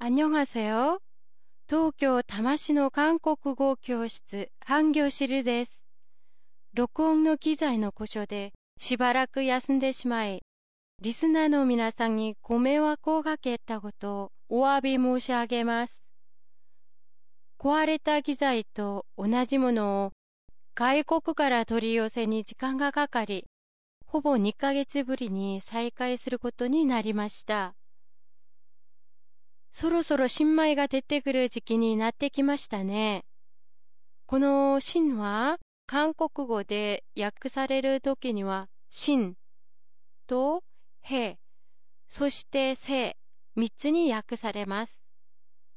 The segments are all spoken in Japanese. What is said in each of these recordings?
안녕하세요. 東京多摩市の韓国語教室、ハンギョシルです。録音の機材の故障でしばらく休んでしまい、リスナーの皆さんにご迷惑をかけたことをお詫び申し上げます。壊れた機材と同じものを外国から取り寄せに時間がかかり、ほぼ2ヶ月ぶりに再開することになりました。 そろそろ新米が出てくる時期になってきましたね。この新は韓国語で訳されるときには新とへ、そしてせ、三つに訳されます。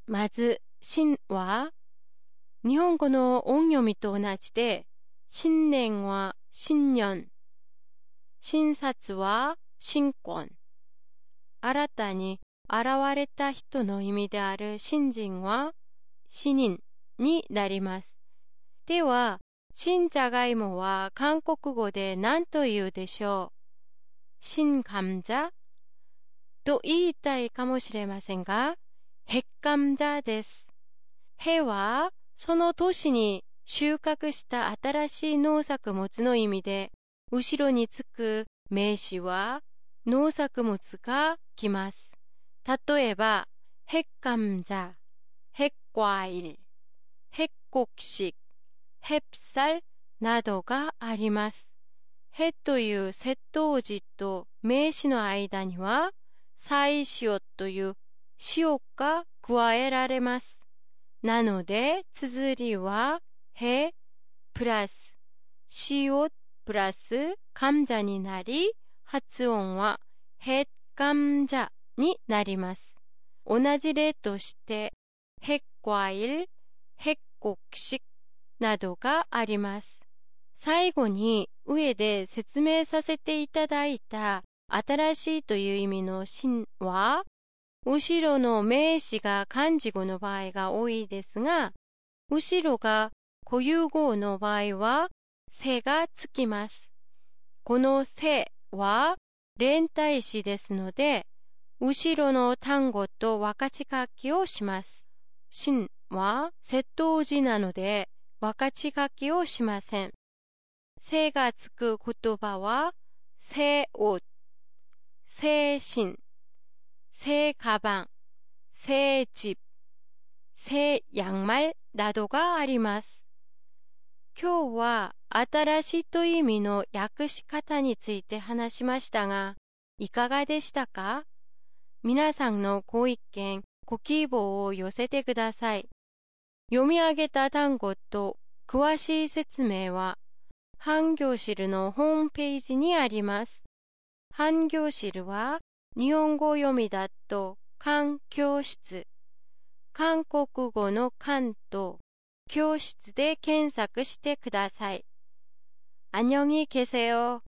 まず、新は日本語の音読みと同じで、新年は新年、新札は新婚、新たに現れた人の意味である新人は死人になります。では、新じゃがいもは韓国語で何と言うでしょう新감자と言いたいかもしれませんが、핵감자です。へはその年に収穫した新しい農作物の意味で、後ろにつく名詞は農作物が来ます。 例えば、핵감자 핵과일 핵곡식 햇살などがあります。へという窃盗時と名詞の間には、再塩という塩が加えられます。なので、綴りは、へプラス塩プラス감자になり、発音は、へ감자 になります。同じ例として、핵과 일、 핵곡식などがあります。最後に上で説明させていただいた新しいという意味の新は、後ろの名詞が漢字語の場合が多いですが、後ろが固有語の場合は、せがつきます。このせは連帯詞ですので、 後ろの単語と分かち書きをします。真は窃盗時なので分かち書きをしません。せがつく言葉は、せ옷せ신せかばん、せ집せ양말などがあります。今日は新しいという意味の訳し方について話しましたが、いかがでしたか 皆さんのご意見、ご希望を寄せてください。読み上げた単語と詳しい説明は、半行汁のホームページにあります。半行汁は日本語読みだと漢教室、韓国語の漢と教室で検索してください。안녕히계세요